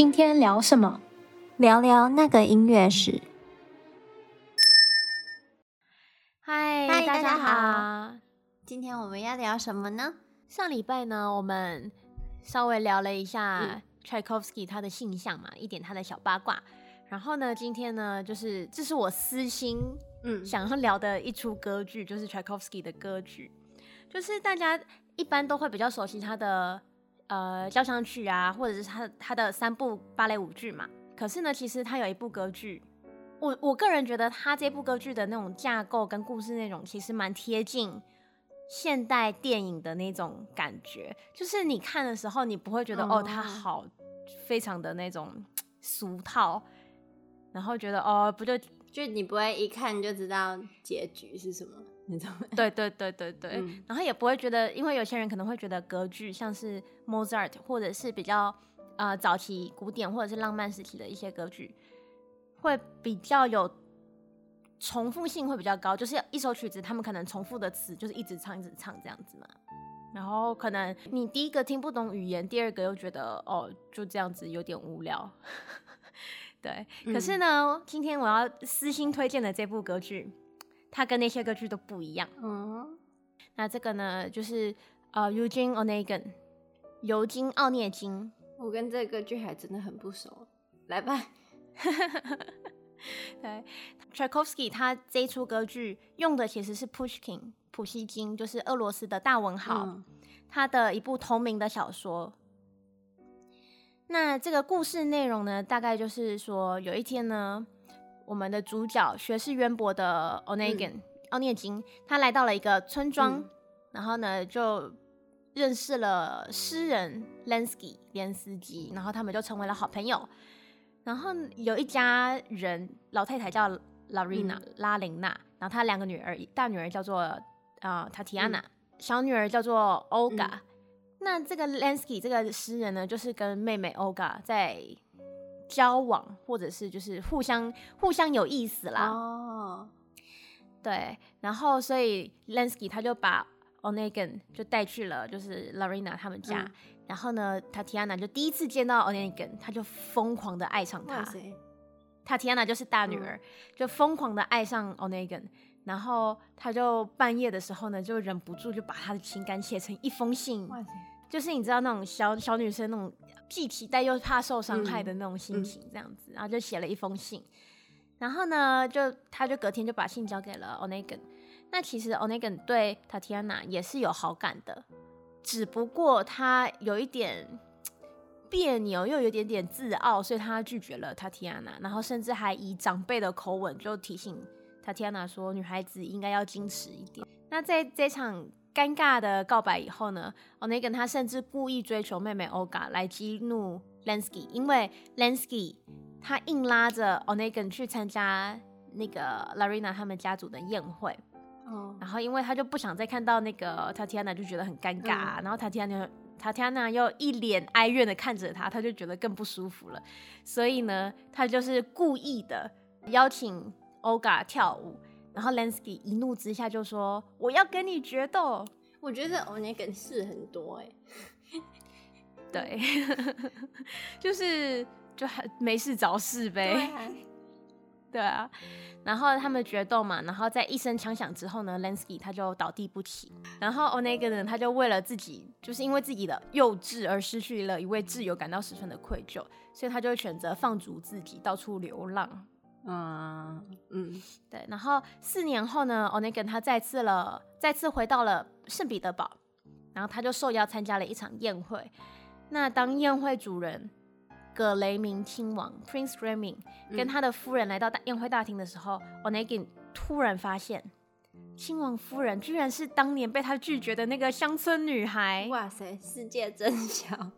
今天聊什么？聊聊那个音乐史。嗨，大家好。今天我们要聊什么呢？上礼拜呢，我们稍微聊了一下 Tchaikovsky 他的性向嘛，一点他的小八卦。然后呢，今天呢，就是这是我私心嗯想要聊的一出歌剧，就是 Tchaikovsky 的歌剧，就是大家一般都会比较熟悉他的。呃，交响曲啊，或者是他他的三部芭蕾舞剧嘛。可是呢，其实他有一部歌剧，我我个人觉得他这部歌剧的那种架构跟故事内容，其实蛮贴近现代电影的那种感觉。就是你看的时候，你不会觉得、嗯、哦，他好非常的那种俗套，然后觉得哦，不就就你不会一看就知道结局是什么。对对对对对，嗯、然后也不会觉得，因为有些人可能会觉得歌剧像是 Mozart 或者是比较呃早期古典或者是浪漫时期的一些歌剧，会比较有重复性会比较高，就是一首曲子他们可能重复的词就是一直唱一直唱这样子嘛。然后可能你第一个听不懂语言，第二个又觉得哦就这样子有点无聊。对，嗯、可是呢，今天我要私心推荐的这部歌剧。它跟那些歌剧都不一样。嗯，那这个呢，就是呃，Eugene Onegin，尤金奥涅金。我跟这个歌剧还真的很不熟。来吧。对，Tchaikovsky 他这一出歌剧用的其实是 Pushkin，普希金，就是俄罗斯的大文豪，嗯、他的一部同名的小说。那这个故事内容呢，大概就是说，有一天呢。我们的主角学识渊博的 Onegin、嗯、奥涅金，他来到了一个村庄，嗯、然后呢就认识了诗人 Lensky 连斯基，然后他们就成为了好朋友。然后有一家人，老太太叫 Larina、嗯、拉琳娜，然后她两个女儿，大女儿叫做啊 Tatiana，、嗯、小女儿叫做 Olga、嗯。那这个 Lensky 这个诗人呢，就是跟妹妹 Olga 在。交往，或者是就是互相互相有意思啦。哦，对，然后所以 Lensky 他就把 Onegin 就带去了，就是 Larina 他们家。嗯、然后呢，Tatiana 就第一次见到 Onegin，他就疯狂的爱上他。塞 Tatiana 就是大女儿，嗯、就疯狂的爱上 Onegin。然后他就半夜的时候呢，就忍不住就把他的情感写成一封信。就是你知道那种小小女生那种既期待又怕受伤害的那种心情，这样子，嗯嗯、然后就写了一封信，然后呢，就他就隔天就把信交给了 Onegan。那其实 Onegan 对 Tatiana 也是有好感的，只不过他有一点别扭，又有一点点自傲，所以他拒绝了 Tatiana，然后甚至还以长辈的口吻就提醒 Tatiana 说，女孩子应该要矜持一点。那在这场。尴尬的告白以后呢，Onegin 他甚至故意追求妹妹 Olga 来激怒 Lensky，因为 Lensky 他硬拉着 Onegin 去参加那个 Larina 他们家族的宴会，哦，然后因为他就不想再看到那个 Tatiana，就觉得很尴尬，嗯、然后 Tatiana Tatiana 又一脸哀怨的看着他，他就觉得更不舒服了，所以呢，他就是故意的邀请 Olga 跳舞。然后 Lensky 一怒之下就说：“我要跟你决斗。”我觉得 Onegin 事很多哎，对，就是就还没事找事呗。对啊。然后他们决斗嘛，然后在一声枪响之后呢，Lensky 他就倒地不起。然后 Onegin 呢，他就为了自己，就是因为自己的幼稚而失去了一位挚友，感到十分的愧疚，所以他就选择放逐自己，到处流浪。嗯嗯，对，然后四年后呢，Onegin 他再次了，再次回到了圣彼得堡，然后他就受邀参加了一场宴会。那当宴会主人葛雷明亲王 Prince Remming 跟他的夫人来到大宴会大厅的时候，嗯，Onegin 突然发现，亲王夫人居然是当年被他拒绝的那个乡村女孩。哇塞，世界真小。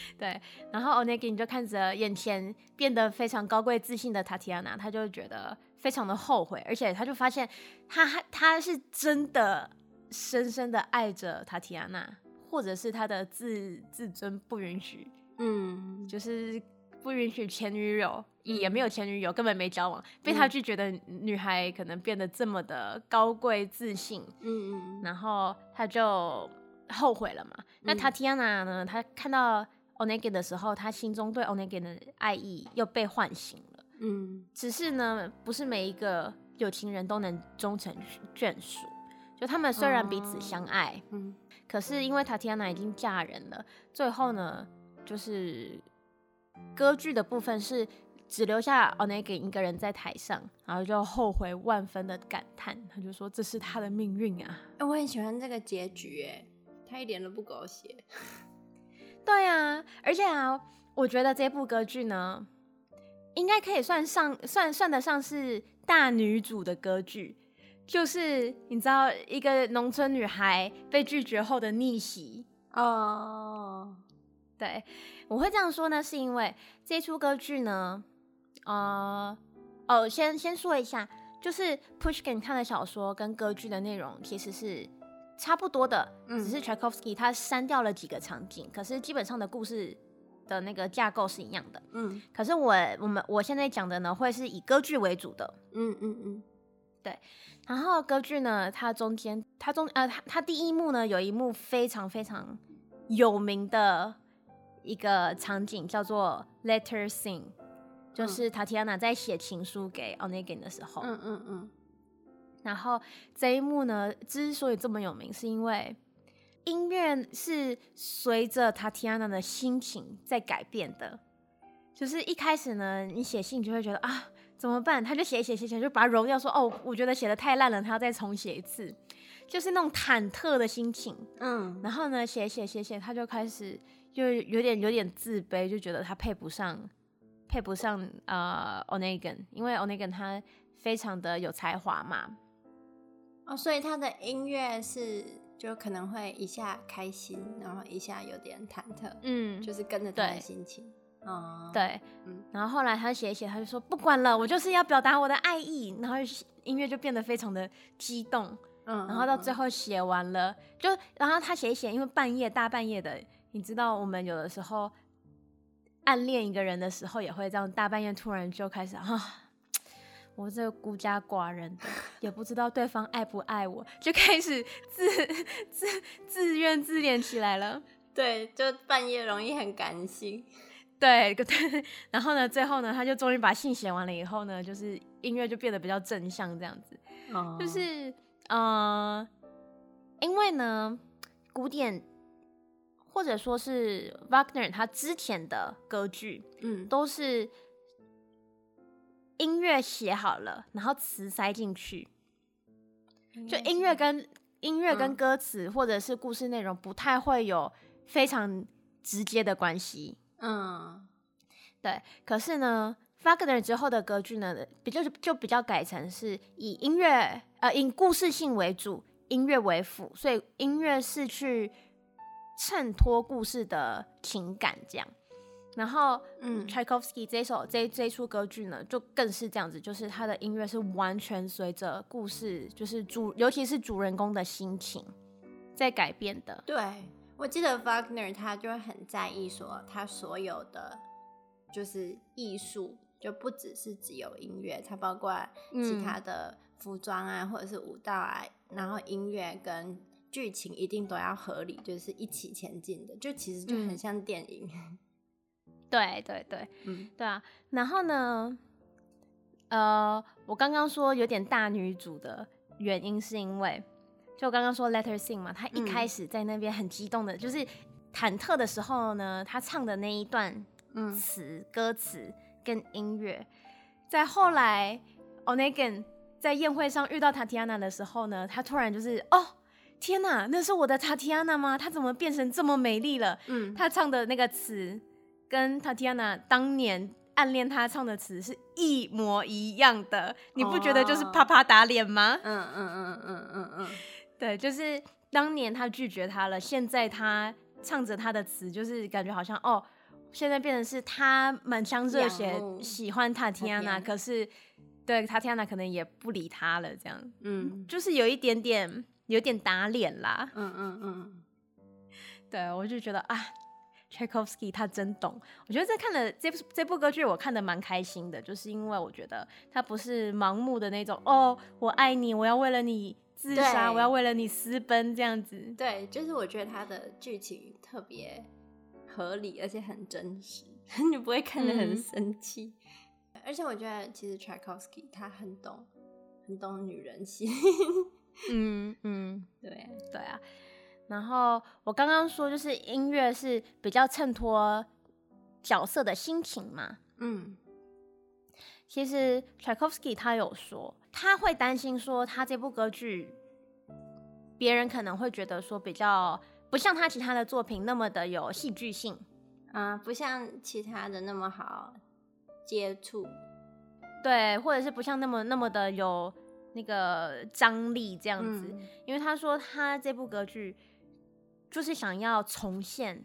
对，然后 Onegin 就看着眼前变得非常高贵自信的塔提亚娜他就觉得非常的后悔，而且他就发现他他是真的深深的爱着塔提亚娜或者是他的自自尊不允许，嗯，就是不允许前女友，也没有前女友，根本没交往，被他拒绝的女孩可能变得这么的高贵自信，嗯嗯，然后他就后悔了嘛。那 Tatiana 呢，她看到。Onegin 的时候，他心中对 Onegin 的爱意又被唤醒了。嗯，只是呢，不是每一个有情人都能终成眷属。就他们虽然彼此相爱，哦、嗯，可是因为塔提安娜已经嫁人了，最后呢，就是歌剧的部分是只留下 Onegin 一个人在台上，然后就后悔万分的感叹，他就说这是他的命运啊。我很喜欢这个结局，哎，他一点都不狗血。对啊，而且啊，我觉得这部歌剧呢，应该可以算上算算得上是大女主的歌剧，就是你知道一个农村女孩被拒绝后的逆袭哦。Oh. 对，我会这样说呢，是因为这出歌剧呢，呃，哦，先先说一下，就是 Pushkin 他的小说跟歌剧的内容其实是。差不多的，只是 Tchaikovsky 他删掉了几个场景，嗯，可是基本上的故事的那个架构是一样的。嗯，可是我我们我现在讲的呢，会是以歌剧为主的。嗯嗯嗯，对。然后歌剧呢，它中间它中呃它它第一幕呢，有一幕非常非常有名的一个场景，叫做 Letter Sing，就是塔提安娜在写情书给 Onegin 的时候。嗯嗯嗯。然后这一幕呢，之所以这么有名，是因为音乐是随着塔提安娜的心情在改变的。就是一开始呢，你写信就会觉得啊，怎么办？他就写写写写，就把它揉掉，说哦，我觉得写的太烂了，他要再重写一次，就是那种忐忑的心情。嗯。然后呢，写写写写，他就开始就有点有点自卑，就觉得他配不上，配不上呃 Onegin，因为 Onegin 他非常的有才华嘛。哦，所以他的音乐是就可能会一下开心，然后一下有点忐忑，嗯，就是跟着他的心情，哦，对，嗯，然后后来他写一写，他就说不管了，我就是要表达我的爱意，然后音乐就变得非常的激动，嗯，然后到最。后写完了，嗯、就然后他写一写，因为半夜大半夜的，你知道我们有的时候暗恋一个人的时候，也会这样大半夜突然就开始啊。我这个孤家寡人的，也不知道对方爱不爱我，就开始自自自怨自怜起来了。对，就半夜容易很感性。对对，然后呢，最后呢，他就终于把信写完了以后呢，就是音乐就变得比较正向，这样子。哦。就是呃，因为呢，古典或者说是 Wagner 他之前的歌剧，嗯，都是。音乐写好了，然后词塞进去，就音乐跟音乐跟歌词或者是故事内容不太会有非常直接的关系。嗯，对。可是呢，Wagner 之后的歌剧呢，比较就比较改成是以音乐呃以故事性为主，音乐为辅，所以音乐是去衬托故事的情感这样。然后，嗯，Tchaikovsky 这首这这出歌剧呢，就更是这样子，就是他的音乐是完全随着故事，就是主，尤其是主人公的心情在改变的。对，我记得 Wagner 他就很在意说，他所有的就是艺术，就不只是只有音乐，它包括其他的服装啊，或者是舞蹈啊，然后音乐跟剧情一定都要合理，就是一起前进的，就其实就很像电影。嗯对对对，嗯，对啊。然后呢，呃，我刚刚说有点大女主的原因，是因为就我刚刚说 Letter Sing 嘛，她一开始在那边很激动的，嗯、就是忐忑的时候呢，她唱的那一段词、嗯、歌词跟音乐，在后来 Onegin 在宴会上遇到 Tatiana 的时候呢，他突然就是哦，天哪，那是我的塔提安娜吗？她怎么变成这么美丽了？嗯，她唱的那个词。跟塔提安娜当年暗恋他唱的词是一模一样的，你不觉得就是啪啪打脸吗？嗯嗯嗯嗯嗯嗯，对，就是当年他拒绝他了，现在他唱着他的词，就是感觉好像哦，现在变成是他满腔热血喜欢塔提安娜，可是对塔提安娜可能也不理他了，这样，嗯，就是有一点点有点打脸啦，嗯嗯嗯，对，我就觉得啊。Tchaikovsky 他真懂，我觉得这看了这部这部歌剧，我看的蛮开心的，就是因为我觉得他不是盲目的那种哦，我爱你，我要为了你自杀，我要为了你私奔这样子。对，就是我觉得他的剧情特别合理，而且很真实，你不会看得很生气。嗯、而且我觉得，其实 Tchaikovsky 他很懂，很懂女人心。嗯嗯，对对啊。然后我刚刚说，就是音乐是比较衬托角色的心情嘛。嗯，其实 Tchaikovsky 他有说，他会担心说，他这部歌剧，别人可能会觉得说比较不像他其他的作品那么的有戏剧性啊，不像其他的那么好接触，对，或者是不像那么那么的有那个张力这样子，嗯，因为他说他这部歌剧就是想要重现。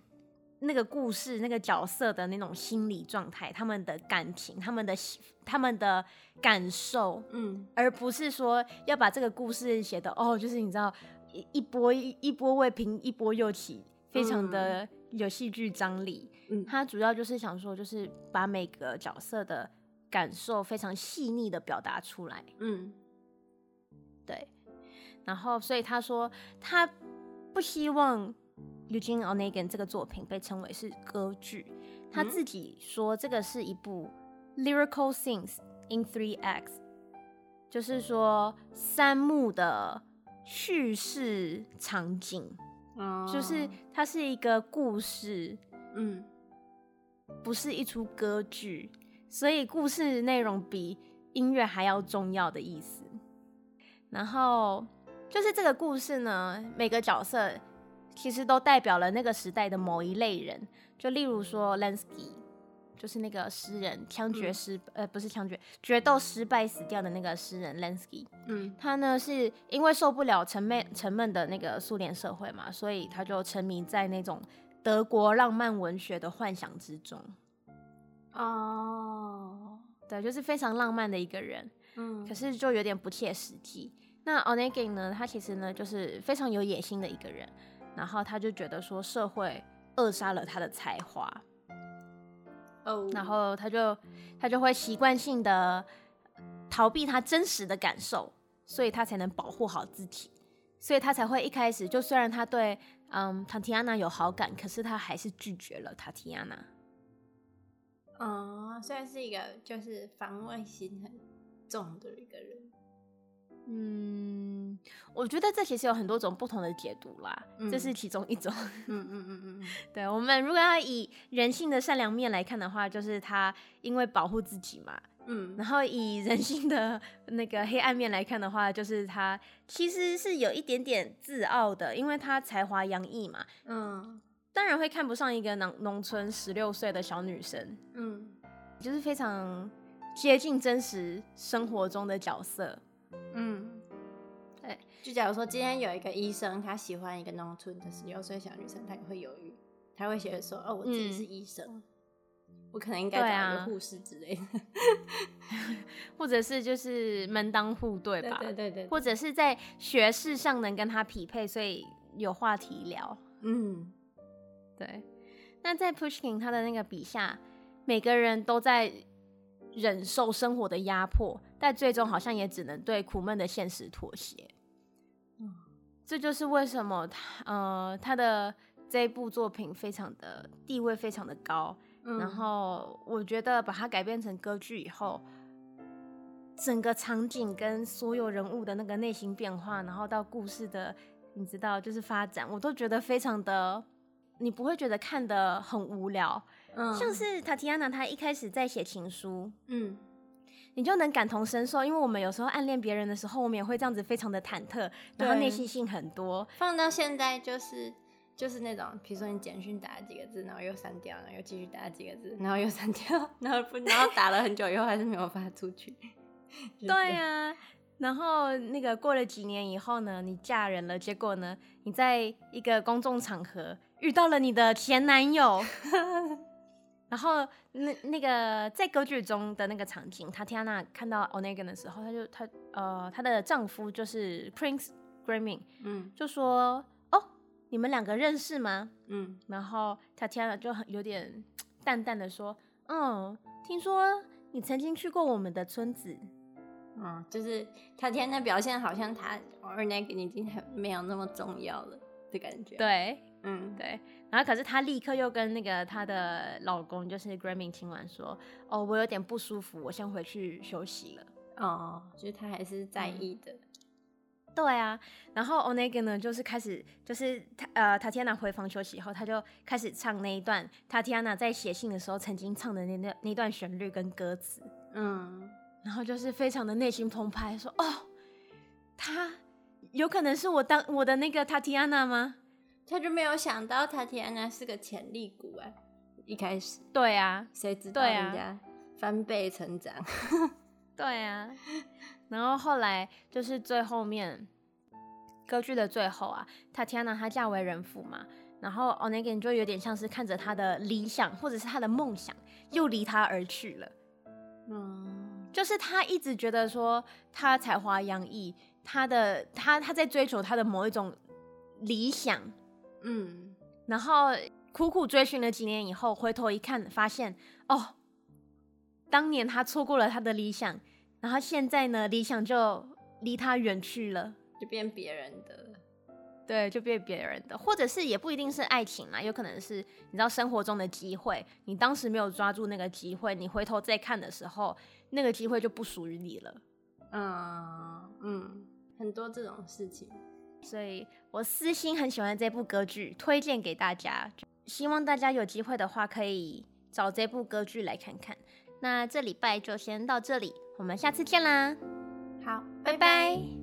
那个故事、那个角色的那种心理状态，他们的感情、他们的他们的感受，嗯，而不是说要把这个故事写的哦，就是你知道一一波一一波未平一波又起，非常的有戏剧张力。嗯，他主要就是想说，就是把每个角色的感受非常细腻的表达出来。嗯，对。然后，所以他说他不希望。Eugene Onegin 这个作品被称为是歌剧，他自己说这个是一部 lyrical scenes in three acts，就是说三幕的叙事场景，就是它是一个故事，嗯，不是一出歌剧，所以故事内容比音乐还要重要的意思。然后就是这个故事呢，每个角色。其实都代表了那个时代的某一类人，就例如说 Lensky，就是那个诗人，枪决失，嗯、呃，不是枪决，决斗失败死掉的那个诗人 Lensky。嗯，他呢是因为受不了沉闷沉闷的那个苏联社会嘛，所以他就沉迷在那种德国浪漫文学的幻想之中。哦，对，就是非常浪漫的一个人。嗯，可是就有点不切实际。那 Onegin 呢，他其实呢就是非常有野心的一个人。然后他就觉得说社会扼杀了他的才华，哦，oh. 然后他就他就会习惯性的逃避他真实的感受，所以他才能保护好自己，所以他才会一开始就虽然他对嗯塔提亚娜有好感，可是他还是拒绝了塔提亚娜。嗯，虽然是一个就是防卫心很重的一个人。嗯，我觉得这其实有很多种不同的解读啦，嗯、这是其中一种。嗯嗯嗯嗯，对，我们如果要以人性的善良面来看的话，就是他因为保护自己嘛。嗯，然后以人性的 那个黑暗面来看的话，就是他其实是有一点点自傲的，因为他才华洋溢嘛。嗯，当然会看不上一个农农村十六岁的小女生。嗯，就是非常接近真实生活中的角色。嗯，对，就假如说今天有一个医生，他喜欢一个农村的十六岁小女生，他也会犹豫，他会觉得说：“哦，我自己是医生，嗯、我可能应该找一个护士之类的，啊、或者是就是门当户对吧？对对对，对，或者是在学识上能跟他匹配，所以有话题聊。嗯，对。那在 Pushkin 他的那个笔下，每个人都在。忍受生活的压迫，但最终好像也只能对苦闷的现实妥协。嗯，这就是为什么他呃他的这一部作品非常的地位非常的高。嗯，然后我觉得把它改编成歌剧以后，整个场景跟所有人物的那个内心变化，然后到故事的你知道就是发展，我都觉得非常的，你不会觉得看得很无聊。嗯，像是塔提亚娜，她一开始在写情书，嗯，你就能感同身受，因为我们有时候暗恋别人的时候，我们也会这样子，非常的忐忑，然后内心性很多。放到现在就是就是那种，比如说你简讯打了几个字，然后又删掉，然后又继续打了几个字，然后又删掉，然后不，然后打了很久以后还是没有发出去。对呀、啊，然后那个过了几年以后呢，你嫁人了，结果呢，你在一个公众场合遇到了你的前男友。然后那那个在歌剧中的那个场景，塔提安娜看到 Onegin 的时候，她就她呃她的丈夫就是 Prince Gremin，嗯，就说哦，你们两个认识吗？嗯，然后塔提亚娜就很有点淡淡的说，嗯，听说你曾经去过我们的村子，嗯，就是塔提亚娜表现好像他 Onegin 已经很没有那么重要了的感觉，对。嗯，对。然后可是她立刻又跟那个她的老公，就是 Grammy 亲完说：“哦，我有点不舒服，我先回去休息了。”哦，就是她还是在意的。嗯对啊，然后 Onegin 呢，就是开始，就是他呃，Tatiana 回房休息以后，他就开始唱那一段 Tatiana 在写信的时候曾经唱的那那那段旋律跟歌词，嗯，然后就是非常的内心澎湃，说哦，他有可能是我当我的那个 Tatiana 吗？他就没有想到 Tatiana 是个潜力股啊，一开始，对啊，谁知道人家翻倍成长，对啊。然后后来就是最后面歌剧的最后啊，Tatiana 她嫁为人妇嘛，然后 Onegin 就有点像是看着他的理想或者是他的梦想又离他而去了，嗯，就是他一直觉得说他才华洋溢，他的他他在追求他的某一种理想，嗯，然后苦苦追寻了几年以后，回头一看，发现哦，当年他错过了他的理想。然后现在呢，理想就离他远去了，就变别人的，对，就变别人的，或者是也不一定是爱情嘛，有可能是你知道生活中的机会，你当时没有抓住那个机会，你回头再看的时候，那个机会就不属于你了。嗯嗯，很多这种事情，所以我私心很喜欢这部歌剧，推荐给大家，希望大家有机会的话可以找这部歌剧来看看。那这礼拜就先到这里。我们下次见啦，好，拜拜。拜拜。